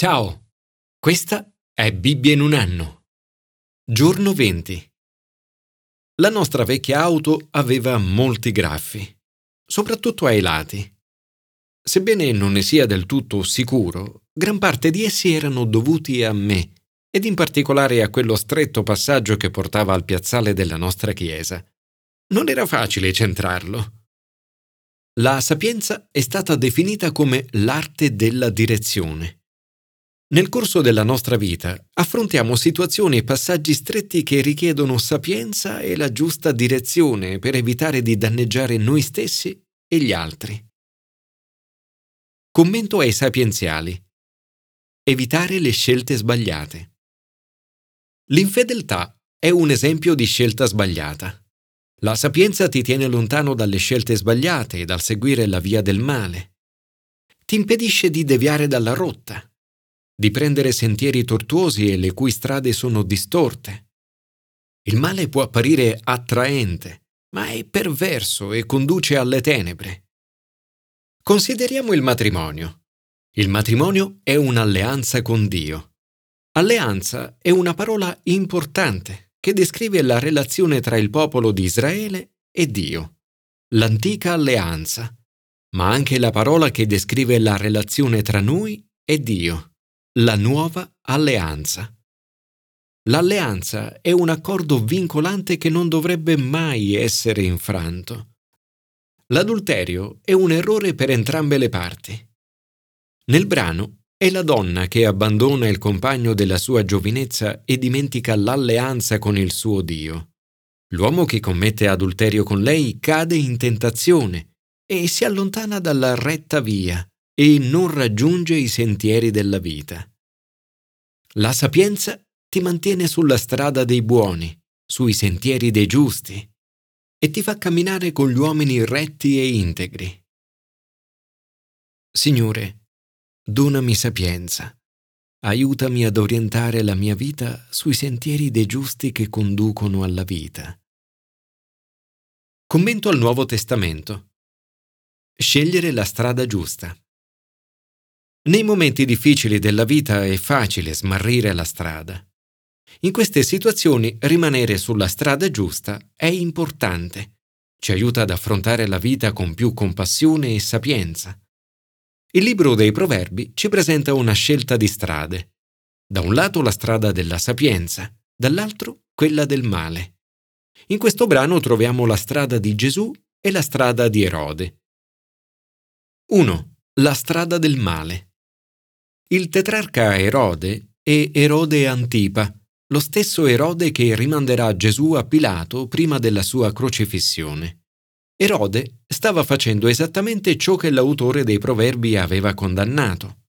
Ciao, questa è Bibbia in un anno. Giorno 20. La nostra vecchia auto aveva molti graffi, soprattutto ai lati. Sebbene non ne sia del tutto sicuro, gran parte di essi erano dovuti a me, ed in particolare a quello stretto passaggio che portava al piazzale della nostra chiesa. Non era facile centrarlo. La sapienza è stata definita come l'arte della direzione. Nel corso della nostra vita affrontiamo situazioni e passaggi stretti che richiedono sapienza e la giusta direzione per evitare di danneggiare noi stessi e gli altri. Commento ai sapienziali. Evitare le scelte sbagliate. L'infedeltà è un esempio di scelta sbagliata. La sapienza ti tiene lontano dalle scelte sbagliate e dal seguire la via del male. Ti impedisce di deviare dalla rotta di prendere sentieri tortuosi e le cui strade sono distorte. Il male può apparire attraente, ma è perverso e conduce alle tenebre. Consideriamo il matrimonio. Il matrimonio è un'alleanza con Dio. Alleanza è una parola importante che descrive la relazione tra il popolo di Israele e Dio, l'antica alleanza, ma anche la parola che descrive la relazione tra noi e Dio la nuova alleanza. L'alleanza è un accordo vincolante che non dovrebbe mai essere infranto. L'adulterio è un errore per entrambe le parti. Nel brano è la donna che abbandona il compagno della sua giovinezza e dimentica l'alleanza con il suo Dio. L'uomo che commette adulterio con lei cade in tentazione e si allontana dalla retta via e non raggiunge i sentieri della vita. La sapienza ti mantiene sulla strada dei buoni, sui sentieri dei giusti, e ti fa camminare con gli uomini retti e integri. Signore, donami sapienza, aiutami ad orientare la mia vita sui sentieri dei giusti che conducono alla vita. Commento al Nuovo Testamento. Scegliere la strada giusta. Nei momenti difficili della vita è facile smarrire la strada. In queste situazioni rimanere sulla strada giusta è importante. Ci aiuta ad affrontare la vita con più compassione e sapienza. Il libro dei Proverbi ci presenta una scelta di strade. Da un lato la strada della sapienza, dall'altro quella del male. In questo brano troviamo la strada di Gesù e la strada di Erode. 1. La strada del male. Il tetrarca Erode è Erode Antipa, lo stesso Erode che rimanderà Gesù a Pilato prima della sua crocifissione. Erode stava facendo esattamente ciò che l'autore dei proverbi aveva condannato.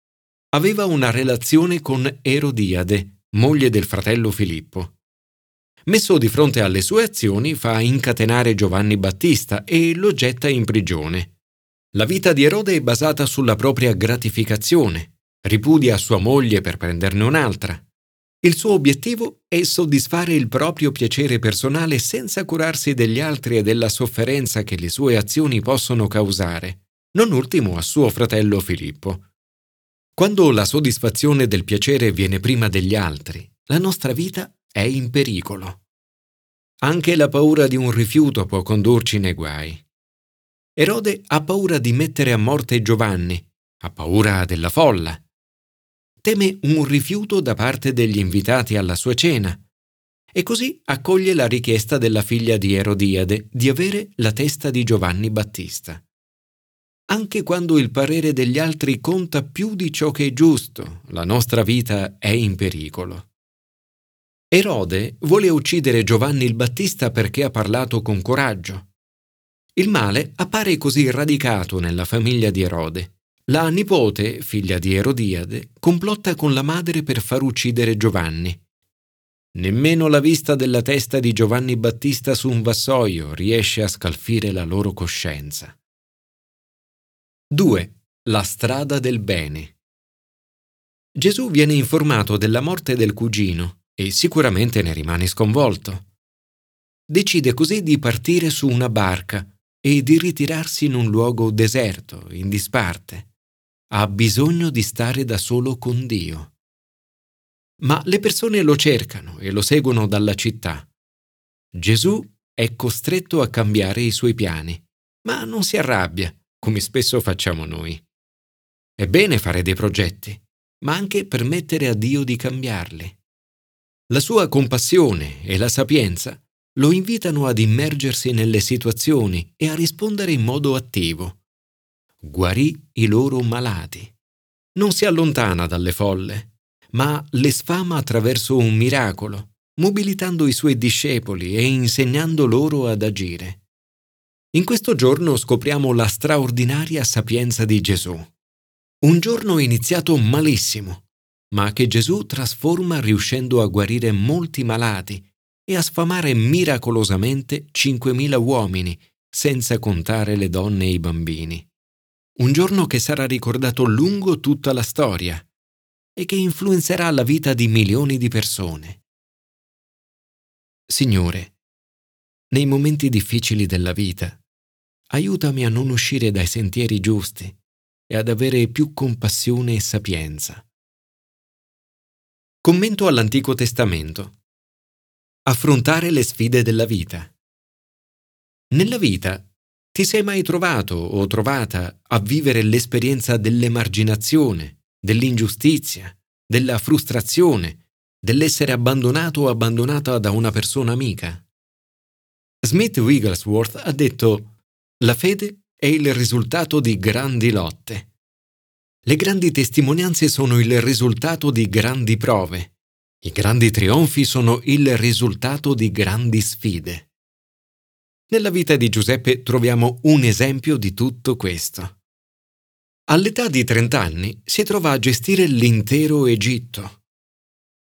Aveva una relazione con Erodiade, moglie del fratello Filippo. Messo di fronte alle sue azioni, fa incatenare Giovanni Battista e lo getta in prigione. La vita di Erode è basata sulla propria gratificazione, ripudia sua moglie per prenderne un'altra. Il suo obiettivo è soddisfare il proprio piacere personale senza curarsi degli altri e della sofferenza che le sue azioni possono causare, non ultimo a suo fratello Filippo. Quando la soddisfazione del piacere viene prima degli altri, la nostra vita è in pericolo. Anche la paura di un rifiuto può condurci nei guai. Erode ha paura di mettere a morte Giovanni, ha paura della folla, teme un rifiuto da parte degli invitati alla sua cena e così accoglie la richiesta della figlia di Erodiade di avere la testa di Giovanni Battista. Anche quando il parere degli altri conta più di ciò che è giusto, la nostra vita è in pericolo. Erode vuole uccidere Giovanni il Battista perché ha parlato con coraggio. Il male appare così radicato nella famiglia di Erode la nipote, figlia di Erodiade, complotta con la madre per far uccidere Giovanni. Nemmeno la vista della testa di Giovanni Battista su un vassoio riesce a scalfire la loro coscienza. 2. La strada del bene. Gesù viene informato della morte del cugino e sicuramente ne rimane sconvolto. Decide così di partire su una barca e di ritirarsi in un luogo deserto, in disparte. Ha bisogno di stare da solo con Dio. Ma le persone lo cercano e lo seguono dalla città. Gesù è costretto a cambiare i suoi piani, ma non si arrabbia, come spesso facciamo noi. È bene fare dei progetti, ma anche permettere a Dio di cambiarli. La sua compassione e la sapienza lo invitano ad immergersi nelle situazioni e a rispondere in modo attivo. Guarì i loro malati. Non si allontana dalle folle, ma le sfama attraverso un miracolo, mobilitando i suoi discepoli e insegnando loro ad agire. In questo giorno scopriamo la straordinaria sapienza di Gesù. Un giorno iniziato malissimo, ma che Gesù trasforma riuscendo a guarire molti malati e a sfamare miracolosamente 5.000 uomini, senza contare le donne e i bambini. Un giorno che sarà ricordato lungo tutta la storia e che influenzerà la vita di milioni di persone. Signore, nei momenti difficili della vita, aiutami a non uscire dai sentieri giusti e ad avere più compassione e sapienza. Commento all'Antico Testamento. Affrontare le sfide della vita. Nella vita ti sei mai trovato o trovata a vivere l'esperienza dell'emarginazione, dell'ingiustizia, della frustrazione, dell'essere abbandonato o abbandonata da una persona amica? Smith Wigglesworth ha detto la fede è il risultato di grandi lotte. Le grandi testimonianze sono il risultato di grandi prove. I grandi trionfi sono il risultato di grandi sfide. Nella vita di Giuseppe troviamo un esempio di tutto questo. All'età di 30 anni si trova a gestire l'intero Egitto.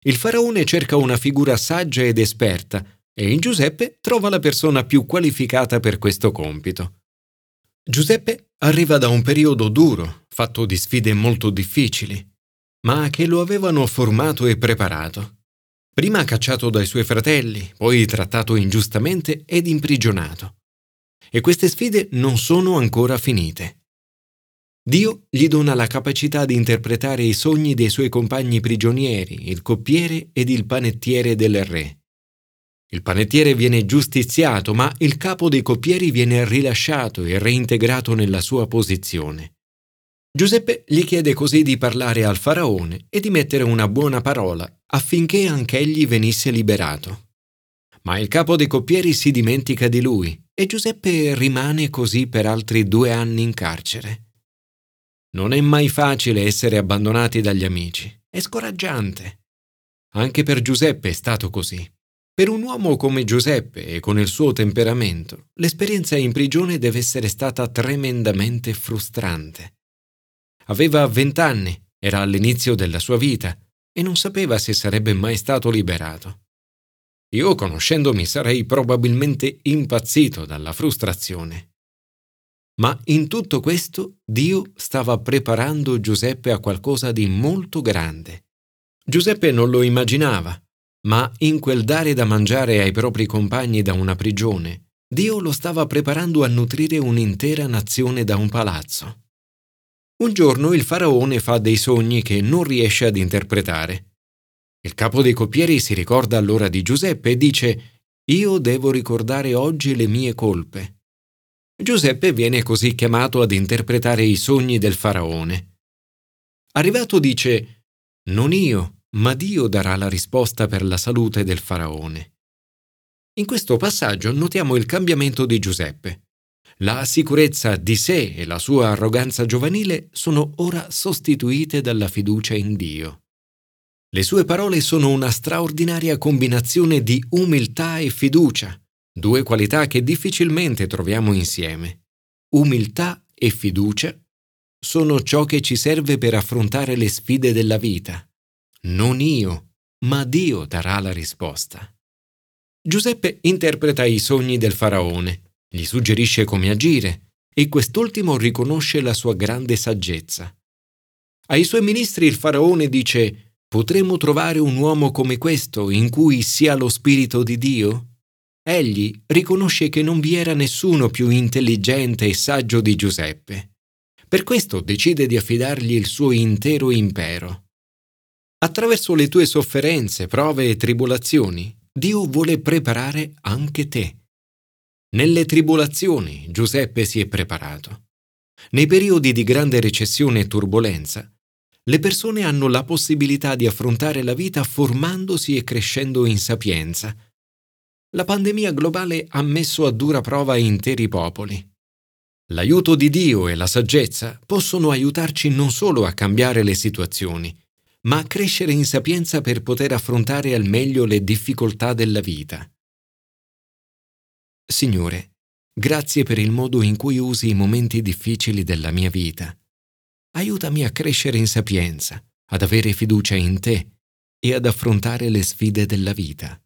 Il faraone cerca una figura saggia ed esperta e in Giuseppe trova la persona più qualificata per questo compito. Giuseppe arriva da un periodo duro, fatto di sfide molto difficili, ma che lo avevano formato e preparato. Prima cacciato dai suoi fratelli, poi trattato ingiustamente ed imprigionato. E queste sfide non sono ancora finite. Dio gli dona la capacità di interpretare i sogni dei suoi compagni prigionieri, il coppiere ed il panettiere del re. Il panettiere viene giustiziato, ma il capo dei coppieri viene rilasciato e reintegrato nella sua posizione. Giuseppe gli chiede così di parlare al faraone e di mettere una buona parola affinché anch'egli venisse liberato. Ma il capo dei coppieri si dimentica di lui e Giuseppe rimane così per altri due anni in carcere. Non è mai facile essere abbandonati dagli amici, è scoraggiante. Anche per Giuseppe è stato così. Per un uomo come Giuseppe e con il suo temperamento, l'esperienza in prigione deve essere stata tremendamente frustrante. Aveva vent'anni, era all'inizio della sua vita e non sapeva se sarebbe mai stato liberato. Io, conoscendomi, sarei probabilmente impazzito dalla frustrazione. Ma in tutto questo Dio stava preparando Giuseppe a qualcosa di molto grande. Giuseppe non lo immaginava, ma in quel dare da mangiare ai propri compagni da una prigione, Dio lo stava preparando a nutrire un'intera nazione da un palazzo. Un giorno il faraone fa dei sogni che non riesce ad interpretare. Il capo dei coppieri si ricorda allora di Giuseppe e dice Io devo ricordare oggi le mie colpe. Giuseppe viene così chiamato ad interpretare i sogni del faraone. Arrivato dice Non io, ma Dio darà la risposta per la salute del faraone. In questo passaggio notiamo il cambiamento di Giuseppe. La sicurezza di sé e la sua arroganza giovanile sono ora sostituite dalla fiducia in Dio. Le sue parole sono una straordinaria combinazione di umiltà e fiducia, due qualità che difficilmente troviamo insieme. Umiltà e fiducia sono ciò che ci serve per affrontare le sfide della vita. Non io, ma Dio darà la risposta. Giuseppe interpreta i sogni del faraone, gli suggerisce come agire e quest'ultimo riconosce la sua grande saggezza. Ai suoi ministri il faraone dice Potremmo trovare un uomo come questo in cui sia lo Spirito di Dio? Egli riconosce che non vi era nessuno più intelligente e saggio di Giuseppe. Per questo decide di affidargli il suo intero impero. Attraverso le tue sofferenze, prove e tribolazioni, Dio vuole preparare anche te. Nelle tribolazioni Giuseppe si è preparato. Nei periodi di grande recessione e turbolenza, le persone hanno la possibilità di affrontare la vita formandosi e crescendo in sapienza. La pandemia globale ha messo a dura prova interi popoli. L'aiuto di Dio e la saggezza possono aiutarci non solo a cambiare le situazioni, ma a crescere in sapienza per poter affrontare al meglio le difficoltà della vita. Signore, grazie per il modo in cui usi i momenti difficili della mia vita. Aiutami a crescere in sapienza, ad avere fiducia in te e ad affrontare le sfide della vita.